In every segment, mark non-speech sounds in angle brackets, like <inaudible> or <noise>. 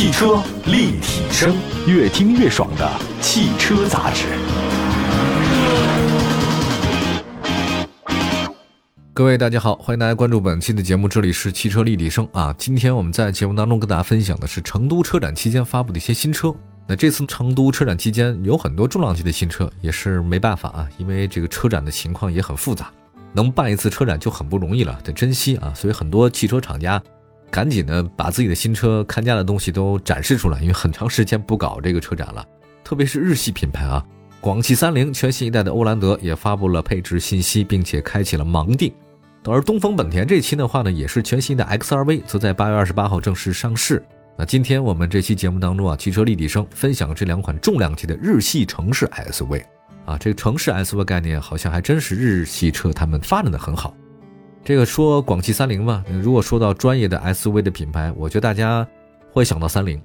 汽车立体声，越听越爽的汽车杂志。各位大家好，欢迎大家关注本期的节目，这里是汽车立体声啊。今天我们在节目当中跟大家分享的是成都车展期间发布的一些新车。那这次成都车展期间有很多重量级的新车，也是没办法啊，因为这个车展的情况也很复杂，能办一次车展就很不容易了，得珍惜啊。所以很多汽车厂家赶紧的把自己的新车看家的东西都展示出来，因为很长时间不搞这个车展了，特别是日系品牌啊，广汽三菱全新一代的欧蓝德也发布了配置信息，并且开启了盲定。而东风本田这期的话呢，也是全新的 XRV，则在八月二十八号正式上市。那今天我们这期节目当中啊，汽车立体声分享这两款重量级的日系城市 SUV 啊，这个城市 SUV 概念好像还真是日系车他们发展的很好。这个说广汽三菱嘛，如果说到专业的 SUV 的品牌，我觉得大家会想到三菱。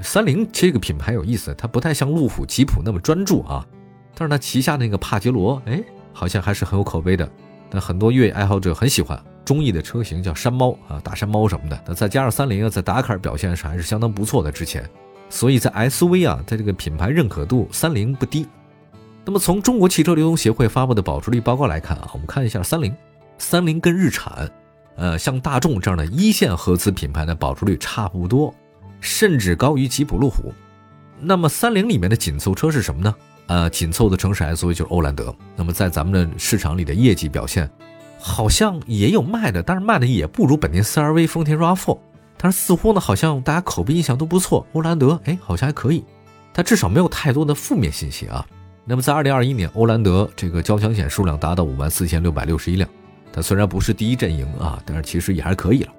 三菱这个品牌有意思，它不太像路虎、吉普那么专注啊，但是它旗下那个帕杰罗，哎，好像还是很有口碑的。那很多越野爱好者很喜欢中意的车型叫山猫啊，大山猫什么的。那再加上三菱啊，在达喀尔表现上还是相当不错的。之前，所以在 SUV 啊，在这个品牌认可度，三菱不低。那么从中国汽车流通协会发布的保值率报告来看啊，我们看一下三菱，三菱跟日产，呃，像大众这样的一线合资品牌的保值率差不多，甚至高于吉普、路虎。那么三菱里面的紧凑车是什么呢？呃，紧凑的城市 SUV 就是欧蓝德。那么在咱们的市场里的业绩表现，好像也有卖的，但是卖的也不如本田 CR-V、丰田 RAV4。但是似乎呢，好像大家口碑印象都不错。欧蓝德，哎，好像还可以，它至少没有太多的负面信息啊。那么在2021年，欧蓝德这个交强险数量达到5万4661辆。它虽然不是第一阵营啊，但是其实也还可以了。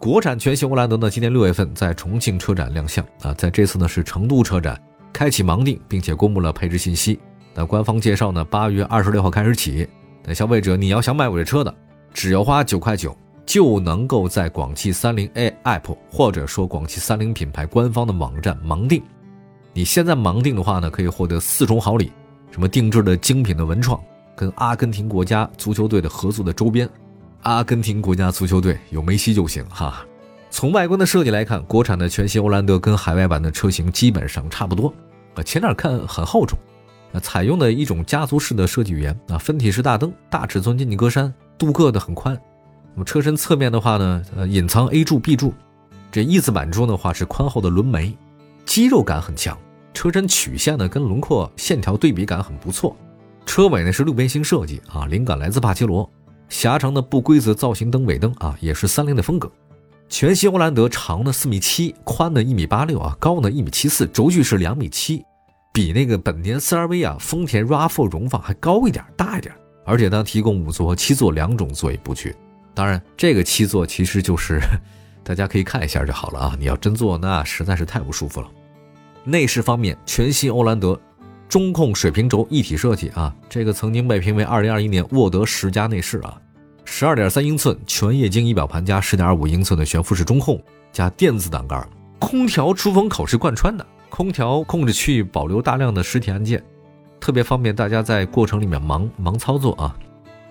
国产全新欧蓝德呢，今年六月份在重庆车展亮相啊，在这次呢是成都车展。开启盲定，并且公布了配置信息。那官方介绍呢，八月二十六号开始起，那消费者你要想买我这车的，只要花九块九，就能够在广汽三菱 A App 或者说广汽三菱品牌官方的网站盲定。你现在盲定的话呢，可以获得四重好礼，什么定制的精品的文创，跟阿根廷国家足球队的合作的周边。阿根廷国家足球队有梅西就行哈。从外观的设计来看，国产的全新欧蓝德跟海外版的车型基本上差不多。啊，前脸看很厚重，啊，采用的一种家族式的设计语言啊，分体式大灯，大尺寸进气格栅，镀铬的很宽。那么车身侧面的话呢，呃，隐藏 A 柱、B 柱，这 E 字板中的话是宽厚的轮眉，肌肉感很强。车身曲线呢跟轮廓线条对比感很不错。车尾呢是六边形设计啊，灵感来自帕杰罗。狭长的不规则造型灯尾灯啊，也是三菱的风格。全新欧蓝德长的四米七，宽的一米八六啊，高呢一米七四，轴距是两米七，比那个本田 CR-V 啊、丰田 RAV4 荣放还高一点，大一点。而且呢提供五座和七座两种座椅布局。当然，这个七座其实就是 <laughs> 大家可以看一下就好了啊。你要真坐，那实在是太不舒服了。内饰方面，全新欧蓝德中控水平轴一体设计啊，这个曾经被评为二零二一年沃德十佳内饰啊。十二点三英寸全液晶仪表盘加十点二五英寸的悬浮式中控加电子挡杆，空调出风口是贯穿的，空调控制区域保留大量的实体按键，特别方便大家在过程里面盲盲操作啊。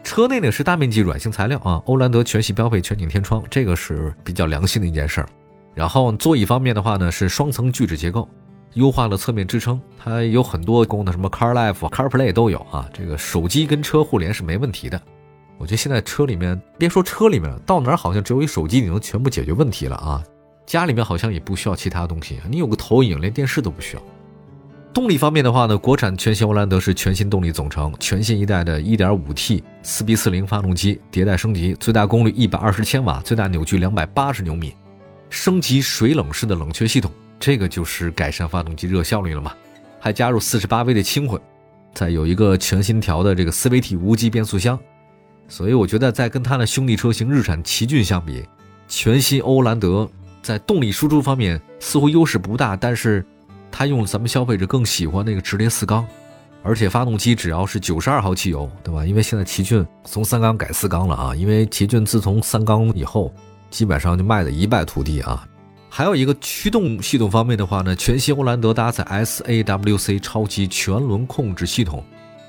车内呢是大面积软性材料啊，欧蓝德全系标配全景天窗，这个是比较良心的一件事儿。然后座椅方面的话呢是双层聚酯结构，优化了侧面支撑，它有很多功能，什么 CarLife、CarPlay 都有啊，这个手机跟车互联是没问题的。我觉得现在车里面，别说车里面了，到哪好像只有一手机，你能全部解决问题了啊！家里面好像也不需要其他东西，你有个投影，连电视都不需要。动力方面的话呢，国产全新欧蓝德是全新动力总成，全新一代的 1.5T 4B40 发动机迭代升级，最大功率120千瓦，最大扭矩280牛米，升级水冷式的冷却系统，这个就是改善发动机热效率了嘛？还加入 48V 的轻混，再有一个全新调的这个 CVT 无级变速箱。所以我觉得，在跟它的兄弟车型日产奇骏相比，全新欧蓝德在动力输出方面似乎优势不大，但是它用咱们消费者更喜欢那个直列四缸，而且发动机只要是九十二号汽油，对吧？因为现在奇骏从三缸改四缸了啊，因为奇骏自从三缸以后，基本上就卖的一败涂地啊。还有一个驱动系统方面的话呢，全新欧蓝德搭载 SAWC 超级全轮控制系统。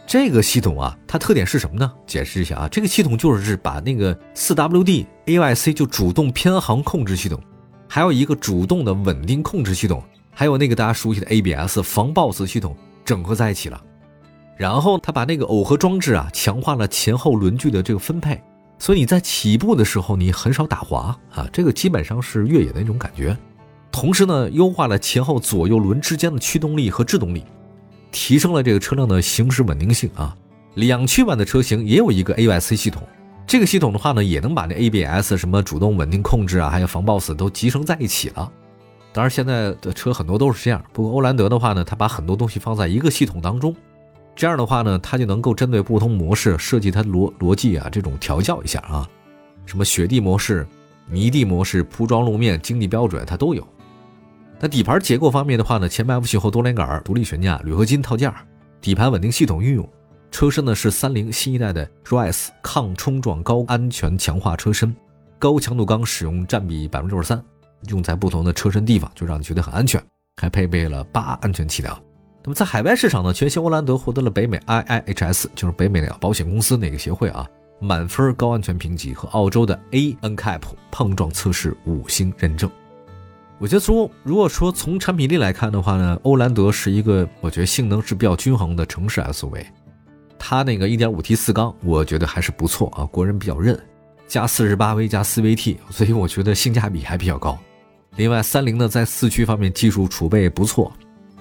这个系统啊，它特点是什么呢？解释一下啊，这个系统就是把那个四 WD AYC 就主动偏航控制系统，还有一个主动的稳定控制系统，还有那个大家熟悉的 ABS 防抱死系统整合在一起了。然后它把那个耦合装置啊强化了前后轮距的这个分配，所以你在起步的时候你很少打滑啊，这个基本上是越野的那种感觉。同时呢，优化了前后左右轮之间的驱动力和制动力，提升了这个车辆的行驶稳定性啊。两驱版的车型也有一个 AYC 系统，这个系统的话呢，也能把那 ABS 什么主动稳定控制啊，还有防抱死都集成在一起了。当然现在的车很多都是这样，不过欧蓝德的话呢，它把很多东西放在一个系统当中。这样的话呢，它就能够针对不同模式设计它逻逻辑啊，这种调教一下啊，什么雪地模式、泥地模式、铺装路面、经济标准，它都有。那底盘结构方面的话呢，前麦弗逊后多连杆、独立悬架、铝合金套件，底盘稳定系统运用。车身呢是三菱新一代的 RISE 抗冲撞高安全强化车身，高强度钢使用占比百分之六十三，用在不同的车身地方就让你觉得很安全，还配备了八安全气囊。那么在海外市场呢，全新欧蓝德获得了北美 IIHS，就是北美的保险公司那个协会啊，满分高安全评级和澳洲的 ANCAP 碰撞测试五星认证。我觉得从如果说从产品力来看的话呢，欧蓝德是一个我觉得性能是比较均衡的城市 SUV。它那个 1.5T 四缸，我觉得还是不错啊，国人比较认，加 48V 加 4VT，所以我觉得性价比还比较高。另外，三菱呢在四驱方面技术储备不错。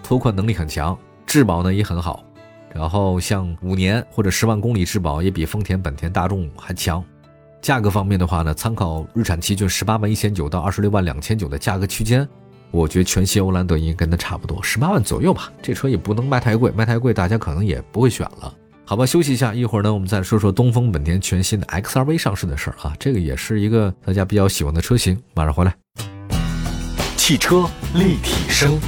脱困能力很强，质保呢也很好，然后像五年或者十万公里质保也比丰田、本田、大众还强。价格方面的话呢，参考日产奇骏十八万一千九到二十六万两千九的价格区间，我觉得全新欧蓝德应该跟它差不多，十八万左右吧。这车也不能卖太贵，卖太贵大家可能也不会选了。好吧，休息一下，一会儿呢我们再说说东风本田全新的 XRV 上市的事儿啊，这个也是一个大家比较喜欢的车型。马上回来，汽车立体声。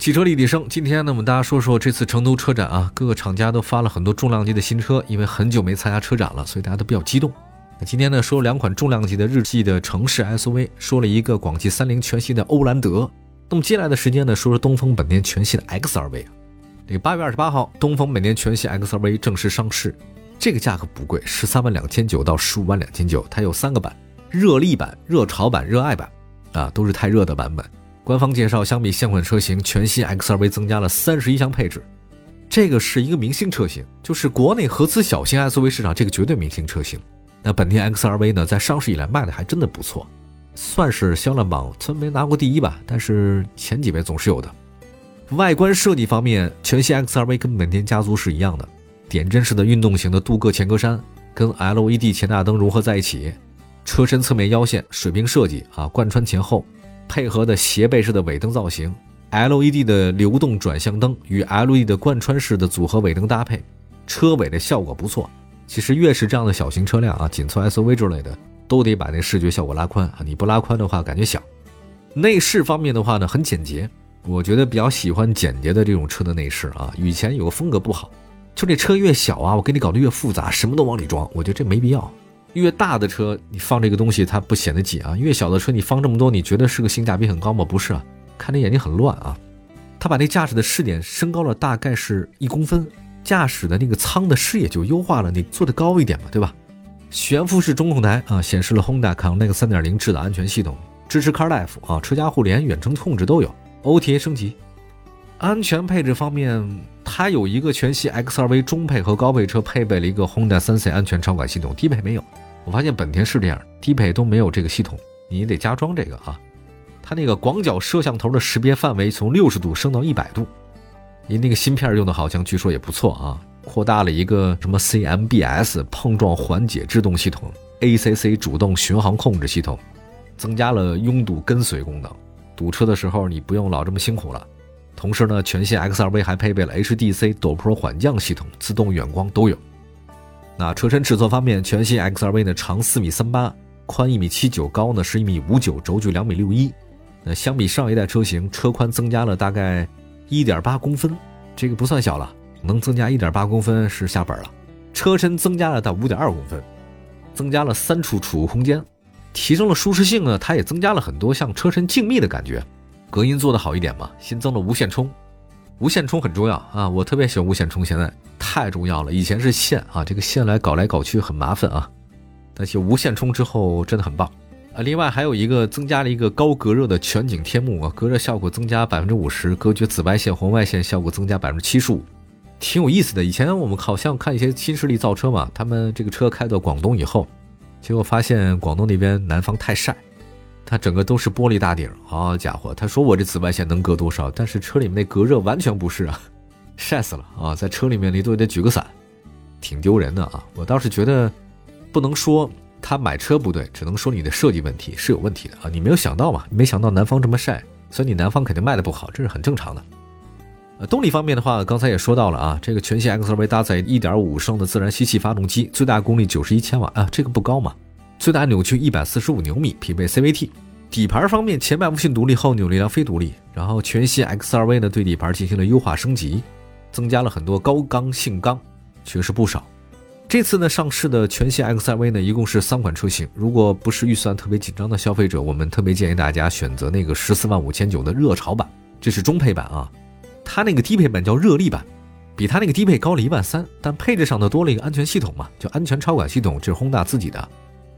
汽车立体声，今天呢，我们大家说说这次成都车展啊，各个厂家都发了很多重量级的新车，因为很久没参加车展了，所以大家都比较激动。那今天呢，说两款重量级的日系的城市 SUV，说了一个广汽三菱全新的欧蓝德。那么接下来的时间呢，说说东风本田全新的 XRV。这个八月二十八号，东风本田全新 XRV 正式上市，这个价格不贵，十三万两千九到十五万两千九，它有三个版：热力版、热潮版、热爱版，啊，都是太热的版本。官方介绍，相比现款车型，全新 XRV 增加了三十一项配置，这个是一个明星车型，就是国内合资小型 SUV 市场这个绝对明星车型。那本田 XRV 呢，在上市以来卖的还真的不错，算是销量榜虽然没拿过第一吧，但是前几位总是有的。外观设计方面，全新 XRV 跟本田家族是一样的，点阵式的运动型的镀铬前格栅跟 LED 前大灯融合在一起，车身侧面腰线水平设计啊，贯穿前后。配合的斜背式的尾灯造型，LED 的流动转向灯与 LED 的贯穿式的组合尾灯搭配，车尾的效果不错。其实越是这样的小型车辆啊，紧凑 SUV 之类的，都得把那视觉效果拉宽啊。你不拉宽的话，感觉小。内饰方面的话呢，很简洁，我觉得比较喜欢简洁的这种车的内饰啊。以前有个风格不好，就这车越小啊，我给你搞得越复杂，什么都往里装，我觉得这没必要。越大的车你放这个东西它不显得挤啊，越小的车你放这么多，你觉得是个性价比很高吗？不是啊，看着眼睛很乱啊。他把那驾驶的视点升高了大概是一公分，驾驶的那个舱的视野就优化了，你坐的高一点嘛，对吧？悬浮式中控台啊，显示了 Honda Connect 3.0智能安全系统，支持 CarLife 啊，车家互联、远程控制都有，OTA 升级。安全配置方面，它有一个全系 XRV 中配和高配车配备了一个 Honda 3C 安全超感系统，低配没有。我发现本田是这样，低配都没有这个系统，你得加装这个啊。它那个广角摄像头的识别范围从六十度升到一百度，你那个芯片用的好像据说也不错啊。扩大了一个什么 CMBS 碰撞缓解制动系统，ACC 主动巡航控制系统，增加了拥堵跟随功能，堵车的时候你不用老这么辛苦了。同时呢，全新 XRV 还配备了 HDC 陡坡缓降系统，自动远光都有。那车身尺寸方面，全新 XRV 呢长四米三八，宽一米七九，高呢是一米五九，轴距两米六一。那相比上一代车型，车宽增加了大概一点八公分，这个不算小了，能增加一点八公分是下本了。车身增加了到五点二公分，增加了三处储物空间，提升了舒适性呢，它也增加了很多像车身静谧的感觉，隔音做得好一点嘛，新增了无线充。无线充很重要啊，我特别喜欢无线充，现在太重要了。以前是线啊，这个线来搞来搞去很麻烦啊，但是无线充之后真的很棒。啊，另外还有一个增加了一个高隔热的全景天幕啊，隔热效果增加百分之五十，隔绝紫外线、红外线效果增加百分之七十五，挺有意思的。以前我们好像看一些新势力造车嘛，他们这个车开到广东以后，结果发现广东那边南方太晒，它整个都是玻璃大顶，好家伙，他说我这紫外线能隔多少？但是车里面那隔热完全不是啊，<laughs> 晒死了啊，在车里面你都得举个伞，挺丢人的啊。我倒是觉得不能说。他买车不对，只能说你的设计问题是有问题的啊！你没有想到嘛？没想到南方这么晒，所以你南方肯定卖的不好，这是很正常的。动力方面的话，刚才也说到了啊，这个全新 XRV 搭载1.5升的自然吸气发动机，最大功率91千瓦啊，这个不高嘛。最大扭矩145牛米，匹配 CVT。底盘方面，前麦弗逊独立，后扭力梁非独立。然后全新 XRV 呢，对底盘进行了优化升级，增加了很多高刚性钢，确实不少。这次呢上市的全新 XRV 呢，一共是三款车型。如果不是预算特别紧张的消费者，我们特别建议大家选择那个十四万五千九的热潮版，这是中配版啊。它那个低配版叫热力版，比它那个低配高了一万三，但配置上呢多了一个安全系统嘛，叫安全超感系统，这是宏大自己的，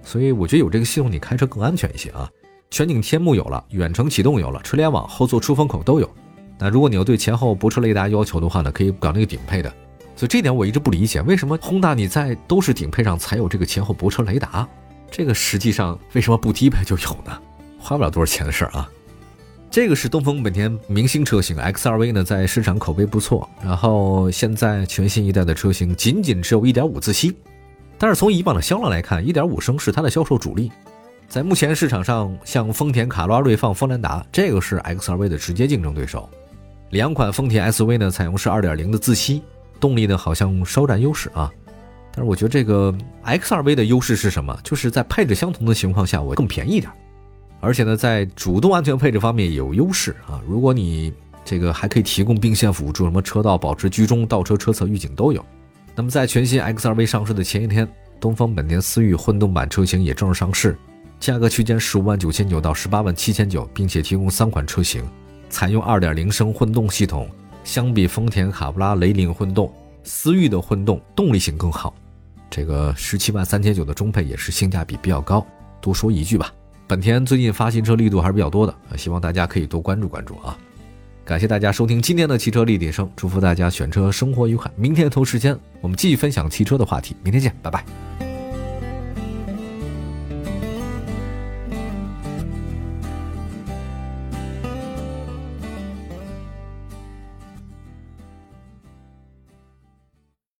所以我觉得有这个系统你开车更安全一些啊。全景天幕有了，远程启动有了，车联网、后座出风口都有。那如果你要对前后泊车雷达要求的话呢，可以搞那个顶配的。所以这点我一直不理解，为什么宏大你在都是顶配上才有这个前后泊车雷达？这个实际上为什么不低配就有呢？花不了多少钱的事儿啊。这个是东风本田明星车型 XRV 呢，在市场口碑不错。然后现在全新一代的车型仅仅只有一点五自吸，但是从以往的销量来看，一点五升是它的销售主力。在目前市场上，像丰田卡罗拉、锐放、锋兰达，这个是 XRV 的直接竞争对手。两款丰田 SV 呢，采用是二点零的自吸。动力呢好像稍占优势啊，但是我觉得这个 XRV 的优势是什么？就是在配置相同的情况下，我更便宜点，而且呢，在主动安全配置方面也有优势啊。如果你这个还可以提供并线辅助，什么车道保持居中、倒车车侧预警都有。那么在全新 XRV 上市的前一天，东风本田思域混动版车型也正式上市，价格区间十五万九千九到十八万七千九，并且提供三款车型，采用二点零升混动系统。相比丰田卡布拉、雷凌混动，思域的混动动力性更好。这个十七万三千九的中配也是性价比比较高。多说一句吧，本田最近发新车力度还是比较多的，希望大家可以多关注关注啊！感谢大家收听今天的汽车立体声，祝福大家选车生活愉快。明天同时间我们继续分享汽车的话题，明天见，拜拜。